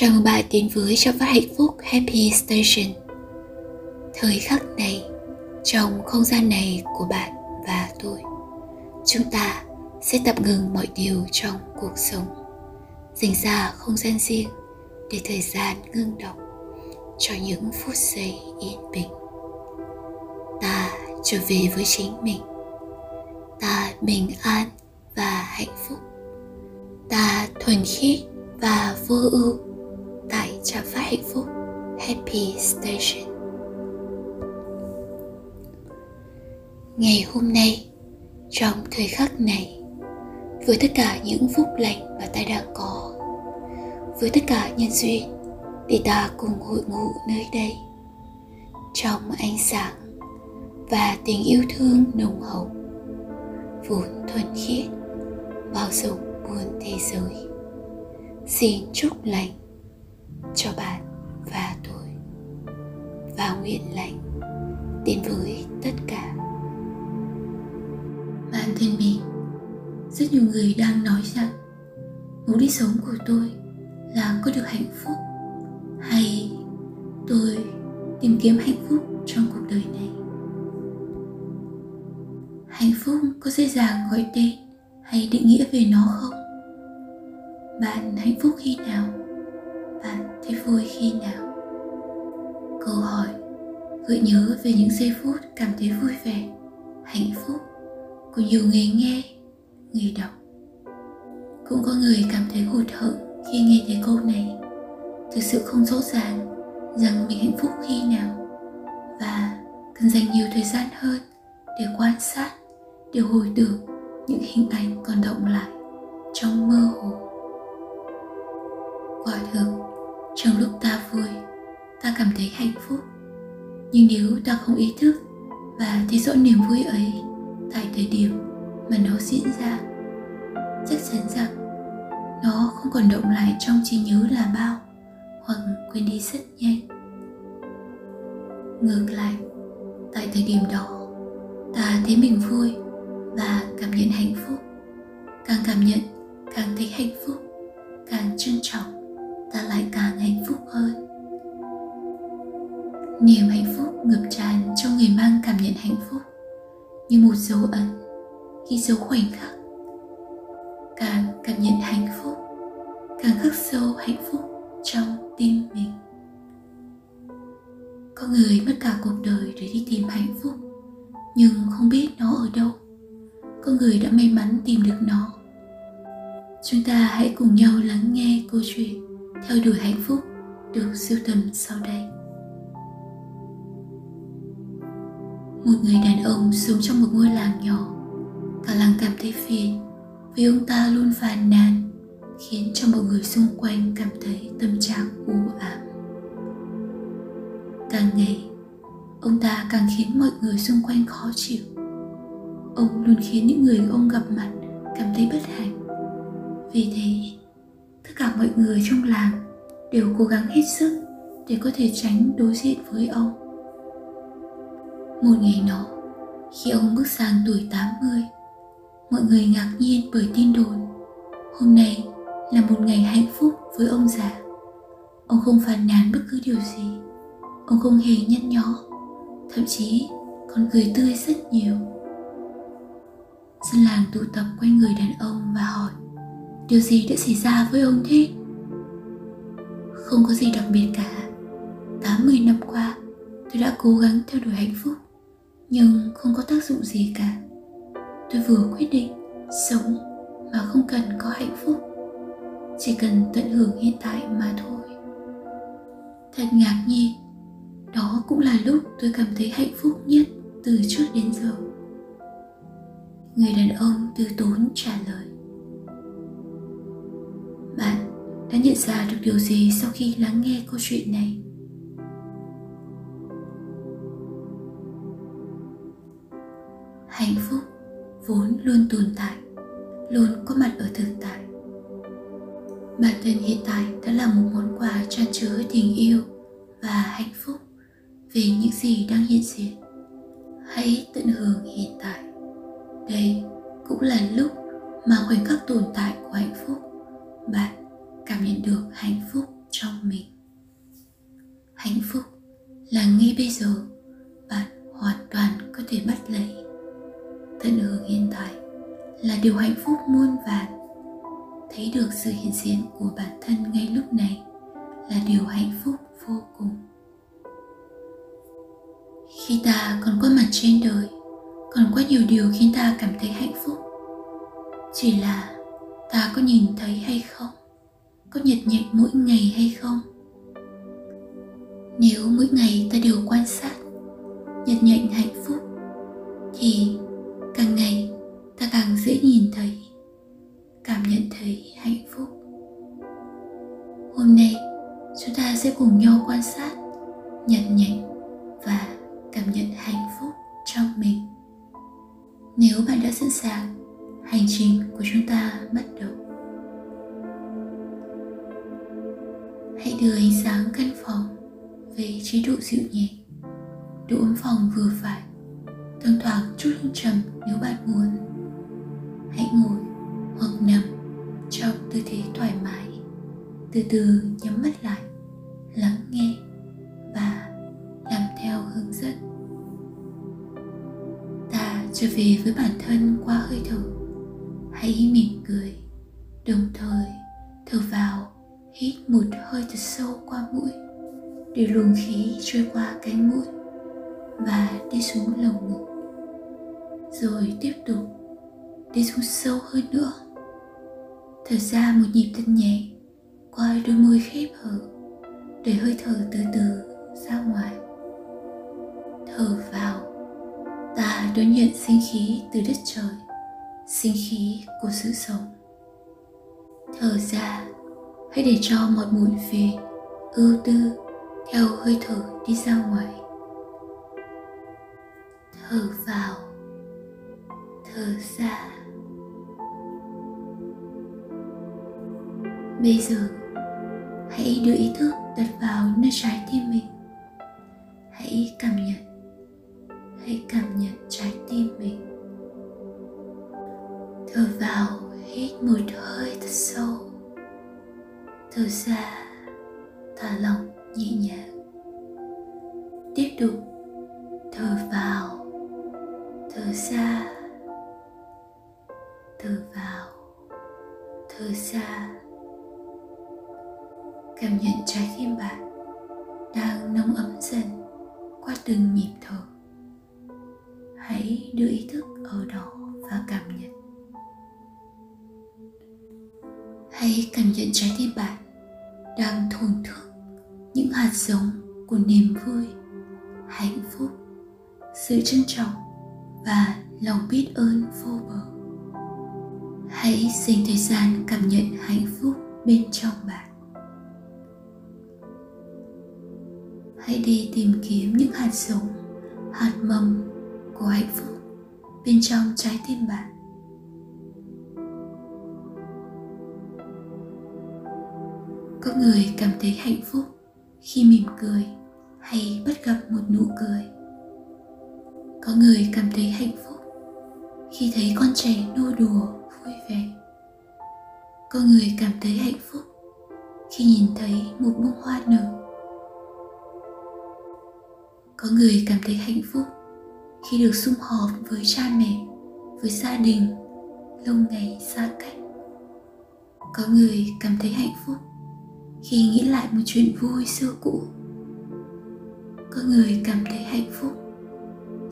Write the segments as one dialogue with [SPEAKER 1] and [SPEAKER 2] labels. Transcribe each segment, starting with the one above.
[SPEAKER 1] Chào mừng bạn đến với Trong phát hạnh phúc Happy Station. Thời khắc này, trong không gian này của bạn và tôi Chúng ta sẽ tạm ngừng mọi điều trong cuộc sống. Dành ra không gian riêng để thời gian ngưng động Cho những phút giây yên bình. Ta trở về với chính mình. Ta bình an và hạnh phúc. Ta thuần khiết và vô ưu trả trạm phát hạnh phúc Happy Station. Ngày hôm nay, trong thời khắc này, với tất cả những phúc lành mà ta đang có, với tất cả nhân duyên để ta cùng hội ngụ nơi đây, trong ánh sáng và tình yêu thương nồng hậu, vốn thuần khiết, bao dung buồn thế giới. Xin chúc lành cho bạn và tôi. Và nguyện lành đến với tất cả. Bạn thân mình rất nhiều người đang nói rằng mục đích sống của tôi là có được hạnh phúc. Hay tôi tìm kiếm hạnh phúc trong cuộc đời này? Hạnh phúc có dễ dàng gọi tên hay định nghĩa về nó không? Bạn hạnh phúc khi nào? Bạn thấy vui khi nào? Câu hỏi, gợi nhớ về những giây phút cảm thấy vui vẻ, hạnh phúc của nhiều người nghe, người đọc. Cũng có người cảm thấy hụt hẫng khi nghe thấy câu này. Thực sự không rõ ràng rằng mình hạnh phúc khi nào và cần dành nhiều thời gian hơn để quan sát, để hồi tưởng những hình ảnh còn động lại trong mơ hồ. Quả thực trong lúc ta vui, ta cảm thấy hạnh phúc. Nhưng nếu ta không ý thức và thấy rõ niềm vui ấy, tại thời điểm mà nó diễn ra, chắc chắn rằng nó không còn động lại trong trí nhớ là bao, hoặc quên đi rất nhanh. Ngược lại, tại thời điểm đó, ta thấy mình vui và cảm nhận hạnh phúc. Càng cảm nhận, càng thấy hạnh phúc, càng trân trọng ta lại càng hạnh phúc hơn. Niềm hạnh phúc ngập tràn trong người mang cảm nhận hạnh phúc, như một dấu ấn ghi dấu khoảnh khắc. Càng cảm nhận hạnh phúc, càng khắc sâu hạnh phúc trong tim mình. Có người mất cả cuộc đời để đi tìm hạnh phúc, nhưng không biết nó ở đâu. Có người đã may mắn tìm được nó. Chúng ta hãy cùng nhau lắng nghe câu chuyện theo đuổi hạnh phúc được siêu tầm sau đây. Một người đàn ông sống trong một ngôi làng nhỏ, cả làng cảm thấy phiền vì ông ta luôn phàn nàn, khiến cho mọi người xung quanh cảm thấy tâm trạng u ám. Càng ngày, ông ta càng khiến mọi người xung quanh khó chịu. Ông luôn khiến những người ông gặp mặt cảm thấy bất hạnh. Vì thế tất cả mọi người trong làng đều cố gắng hết sức để có thể tránh đối diện với ông. Một ngày nọ, khi ông bước sang tuổi 80, mọi người ngạc nhiên bởi tin đồn hôm nay là một ngày hạnh phúc với ông già. Ông không phàn nàn bất cứ điều gì, ông không hề nhăn nhó, thậm chí còn cười tươi rất nhiều. Dân làng tụ tập quanh người đàn ông và hỏi Điều gì đã xảy ra với ông thế? Không có gì đặc biệt cả. 80 năm qua, tôi đã cố gắng theo đuổi hạnh phúc, Nhưng không có tác dụng gì cả. Tôi vừa quyết định sống mà không cần có hạnh phúc. Chỉ cần tận hưởng hiện tại mà thôi. Thật ngạc nhiên, Đó cũng là lúc tôi cảm thấy hạnh phúc nhất từ trước đến giờ. Người đàn ông từ tốn trả lời. Đã nhận ra được điều gì sau khi lắng nghe câu chuyện này. Hạnh phúc vốn luôn tồn tại, luôn có mặt ở thực tại. Bản thân hiện tại đã là một món quà tràn chứa tình yêu và hạnh phúc về những gì đang hiện diện. Hãy tận hưởng hiện tại. Đây cũng là lúc mà khoảnh khắc tồn tại của hạnh phúc. Bạn cảm nhận được hạnh phúc trong mình. Hạnh phúc là ngay bây giờ bạn hoàn toàn có thể bắt lấy. Tận hưởng hiện tại là điều hạnh phúc muôn vàn. Thấy được sự hiện diện của bản thân ngay lúc này là điều hạnh phúc vô cùng. Khi ta còn có mặt trên đời, còn có nhiều điều khiến ta cảm thấy hạnh phúc, chỉ là ta có nhìn thấy hay không? Có nhật nhạnh mỗi ngày hay không? Nếu mỗi ngày ta đều quan sát, nhật nhạnh hạnh phúc, thì về với bản thân qua hơi thở. Hãy mỉm cười, đồng thời thở vào, hít một hơi thật sâu qua mũi, để luồng khí trôi qua cánh mũi và đi xuống lồng ngực. Rồi tiếp tục, đi xuống sâu hơn nữa. Thở ra một nhịp thật nhẹ qua đôi môi khép hở, để hơi thở từ từ ra ngoài. Thở vào ta đón nhận sinh khí từ đất trời, sinh khí của sự sống thở ra, hãy để cho mọi bụi phiền ưu tư, theo hơi thở đi ra ngoài. Thở vào, thở ra. Bây giờ, hãy đưa ý thức đặt vào nơi trái tim mình. Hãy cảm nhận hãy cảm nhận trái tim mình. Thở vào hít một hơi thật sâu. Thở ra, thả lỏng nhẹ nhàng. Tiếp tục. Những hạt giống của niềm vui, hạnh phúc, sự trân trọng và lòng biết ơn vô bờ. Hãy dành thời gian cảm nhận hạnh phúc bên trong bạn. Hãy đi tìm kiếm những hạt giống, hạt mầm của hạnh phúc bên trong trái tim bạn. Có người cảm thấy hạnh phúc khi mỉm cười hay bắt gặp một nụ cười. Có người cảm thấy hạnh phúc khi thấy con trẻ nô đùa, vui vẻ. Có người cảm thấy hạnh phúc khi nhìn thấy một bông hoa nở. Có người cảm thấy hạnh phúc khi được sum họp với cha mẹ, với gia đình, lâu ngày xa cách. Có người cảm thấy hạnh phúc khi nghĩ lại một chuyện vui xưa cũ, có người cảm thấy hạnh phúc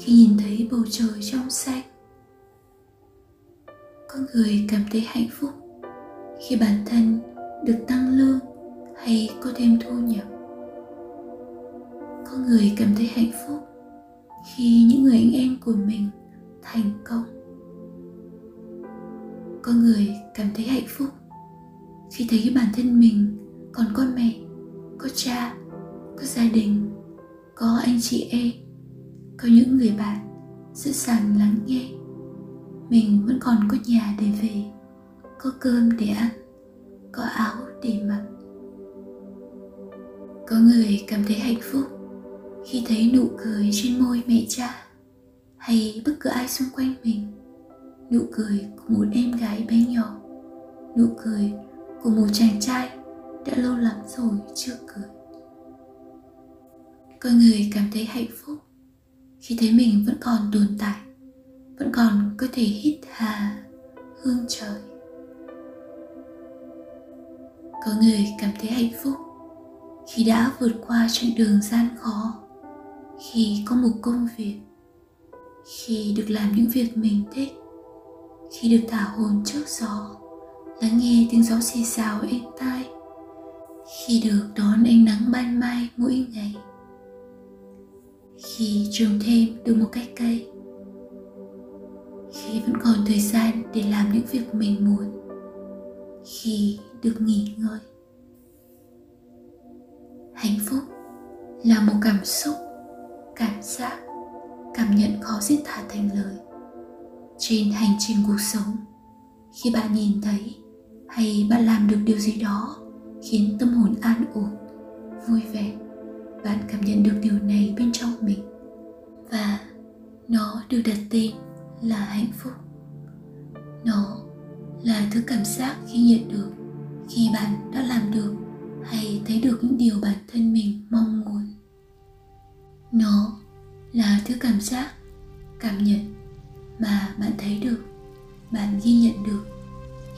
[SPEAKER 1] khi nhìn thấy bầu trời trong xanh. Có người cảm thấy hạnh phúc khi bản thân được tăng lương hay có thêm thu nhập. Có người cảm thấy hạnh phúc khi những người anh em của mình thành công. Có người cảm thấy hạnh phúc khi thấy bản thân mình còn con mẹ, có cha, có gia đình, có anh chị em, có những người bạn sẵn sàng lắng nghe. Mình vẫn còn có nhà để về, có cơm để ăn, có áo để mặc. Có người cảm thấy hạnh phúc khi thấy nụ cười trên môi mẹ cha hay bất cứ ai xung quanh mình. Nụ cười của một em gái bé nhỏ, nụ cười của một chàng trai đã lâu lắm rồi chưa cười con người cảm thấy hạnh phúc khi thấy mình vẫn còn tồn tại, vẫn còn có thể hít hà hương trời. Có người cảm thấy hạnh phúc khi đã vượt qua chặng đường gian khó, khi có một công việc, khi được làm những việc mình thích, khi được thả hồn trước gió, lắng nghe tiếng gió xì xào êm tai khi được đón ánh nắng ban mai mỗi ngày, khi trồng thêm được một cái cây, khi vẫn còn thời gian để làm những việc mình muốn, khi được nghỉ ngơi. Hạnh phúc là một cảm xúc, cảm giác, cảm nhận khó diễn tả thành lời trên hành trình cuộc sống. Khi bạn nhìn thấy hay bạn làm được điều gì đó khiến tâm hồn an ổn, vui vẻ. Bạn cảm nhận được điều này bên trong mình và nó được đặt tên là hạnh phúc. Nó là thứ cảm giác khi nhận được, khi bạn đã làm được hay thấy được những điều bản thân mình mong muốn. Nó là thứ cảm giác, cảm nhận mà bạn thấy được, bạn ghi nhận được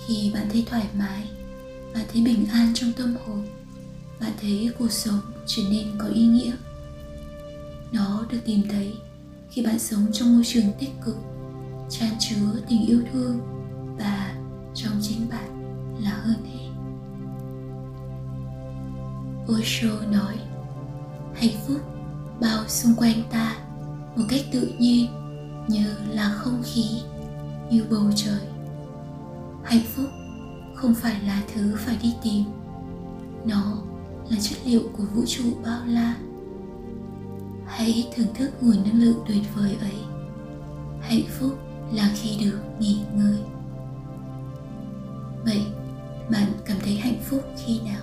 [SPEAKER 1] khi bạn thấy thoải mái bạn thấy bình an trong tâm hồn bạn thấy cuộc sống trở nên có ý nghĩa. Nó được tìm thấy khi bạn sống trong môi trường tích cực tràn chứa tình yêu thương, và trong chính bạn là hơn hết. Osho nói, hạnh phúc bao xung quanh ta một cách tự nhiên như là không khí, như bầu trời. Hạnh phúc không phải là thứ phải đi tìm. Nó là chất liệu của vũ trụ bao la. Hãy thưởng thức nguồn năng lượng tuyệt vời ấy. Hạnh phúc là khi được nghỉ ngơi. Vậy, bạn cảm thấy hạnh phúc khi nào?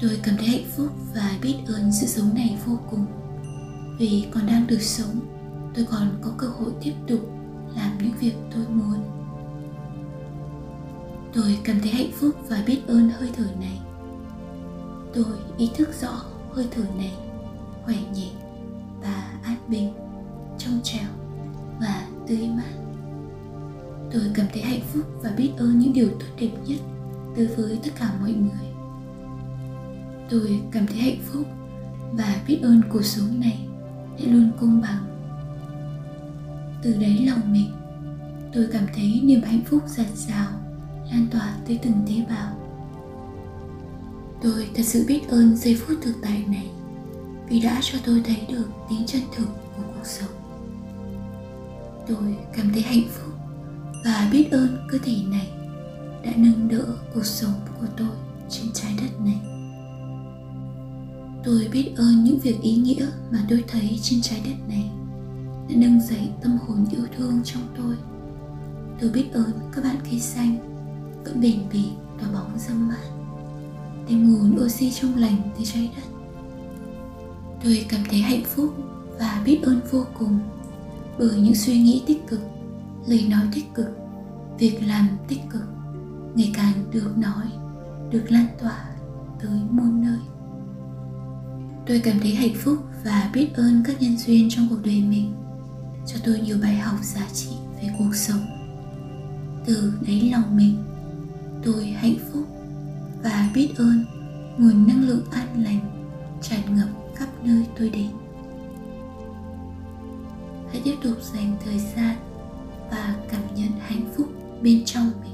[SPEAKER 1] Tôi cảm thấy hạnh phúc và biết ơn sự sống này vô cùng. Vì còn đang được sống, tôi còn có cơ hội tiếp tục làm những việc tôi muốn tôi cảm thấy hạnh phúc và biết ơn hơi thở này. Tôi ý thức rõ hơi thở này khỏe nhẹ và an bình trong trẻo và tươi mát. Tôi cảm thấy hạnh phúc và biết ơn những điều tốt đẹp nhất đối với tất cả mọi người. Tôi cảm thấy hạnh phúc và biết ơn cuộc sống này đã luôn công bằng. Từ đáy lòng mình, tôi cảm thấy niềm hạnh phúc dạt rào lan tỏa tới từng tế bào. Tôi thật sự biết ơn giây phút thực tại này vì đã cho tôi thấy được tính chân thực của cuộc sống. Tôi cảm thấy hạnh phúc và biết ơn cơ thể này đã nâng đỡ cuộc sống của tôi trên trái đất này. Tôi biết ơn những việc ý nghĩa mà tôi thấy trên trái đất này đã nâng dậy tâm hồn yêu thương trong tôi. Tôi biết ơn các bạn cây xanh vẫn bền bỉ tỏa bóng râm mát. Đem nguồn oxy trong lành từ trái đất. Tôi cảm thấy hạnh phúc và biết ơn vô cùng bởi những suy nghĩ tích cực, lời nói tích cực, việc làm tích cực, ngày càng được nói, được lan tỏa tới muôn nơi. Tôi cảm thấy hạnh phúc và biết ơn các nhân duyên trong cuộc đời mình, cho tôi nhiều bài học giá trị về cuộc sống. Từ đáy lòng mình tôi hạnh phúc và biết ơn nguồn năng lượng an lành tràn ngập khắp nơi tôi đến. Hãy tiếp tục dành thời gian và cảm nhận hạnh phúc bên trong mình.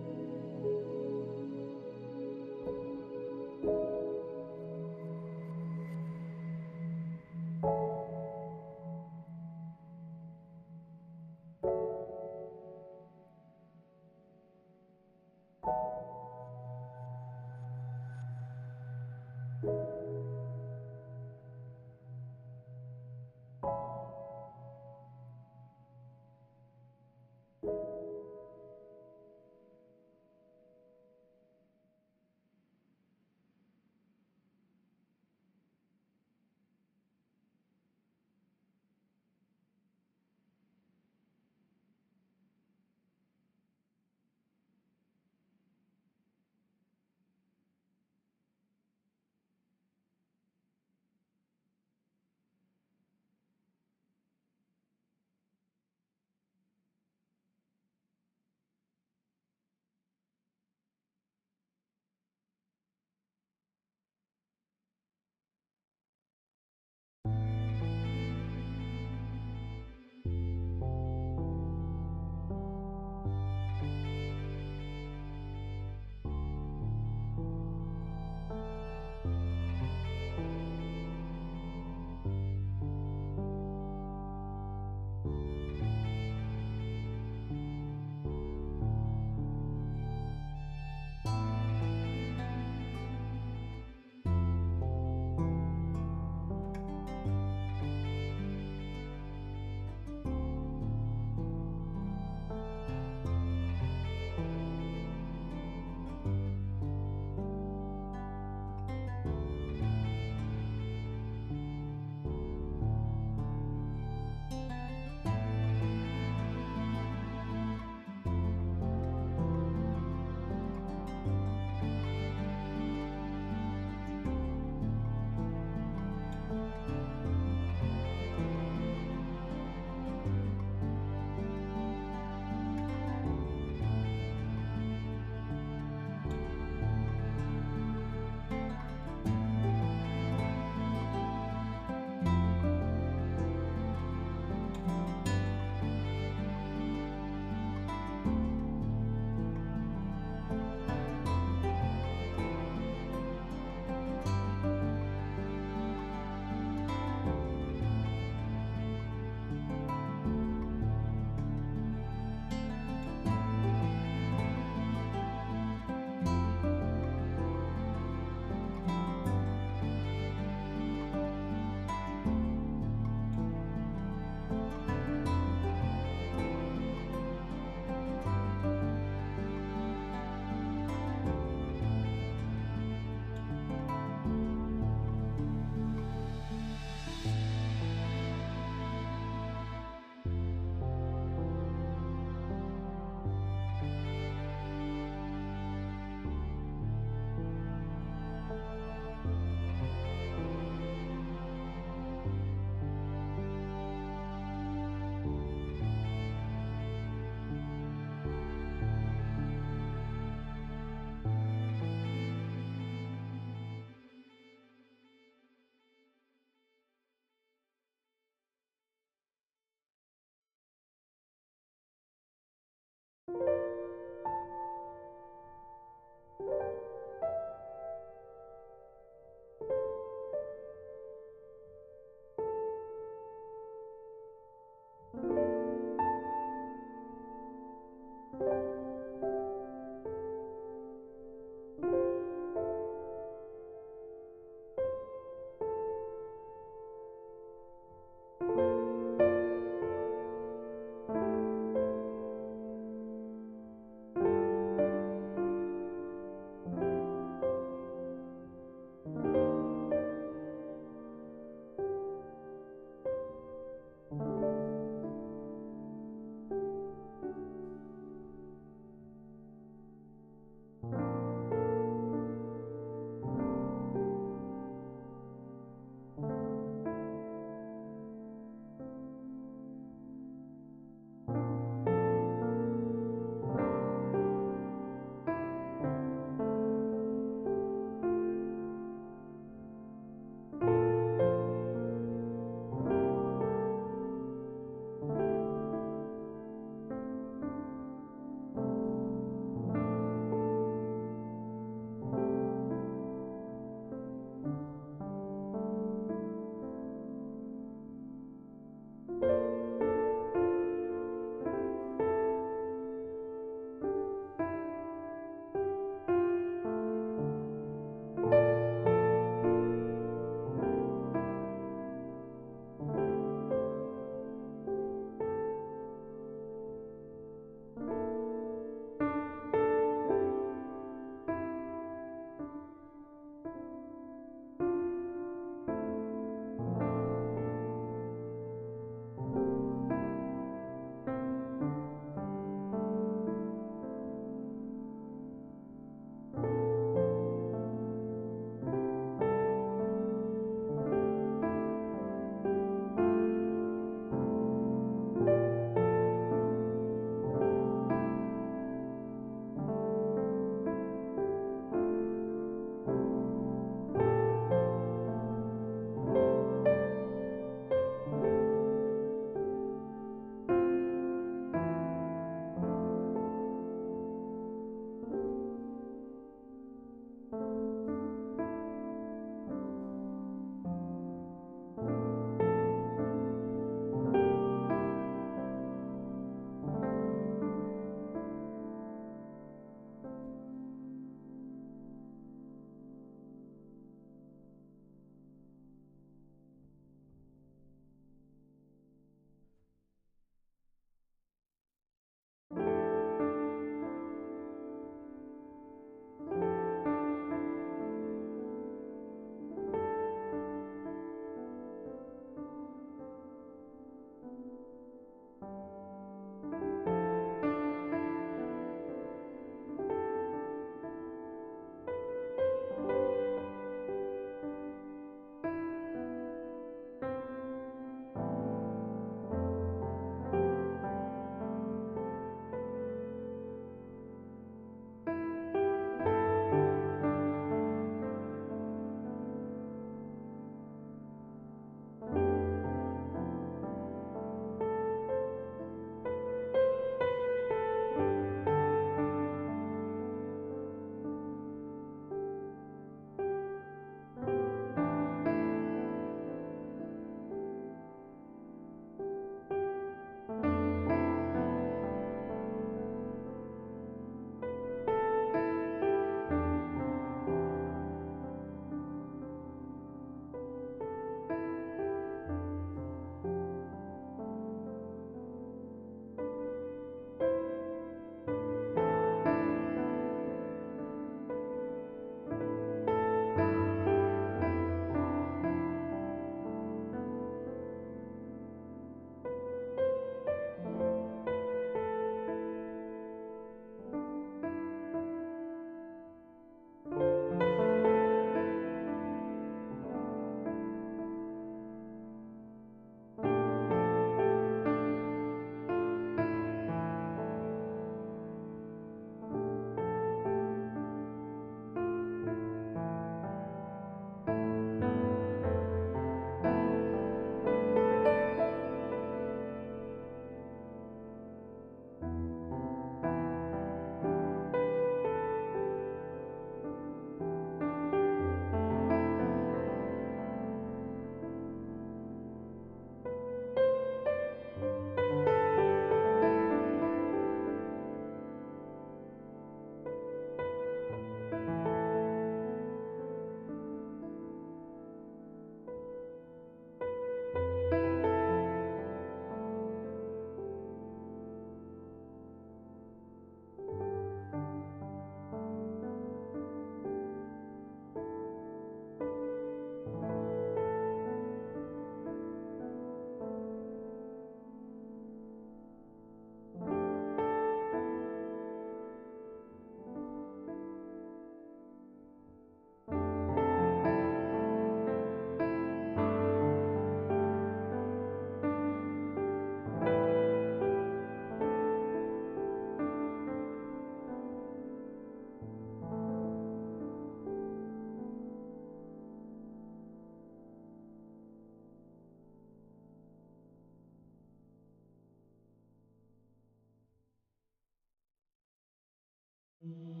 [SPEAKER 1] Mm-hmm.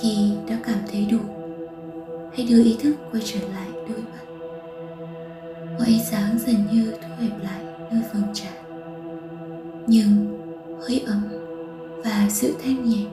[SPEAKER 1] khi đã cảm thấy đủ. Hãy đưa ý thức quay trở lại đôi mắt. Mọi ánh sáng dần như thu hẹp lại nơi vầng trán nhưng hơi ấm và sự thanh nhẹ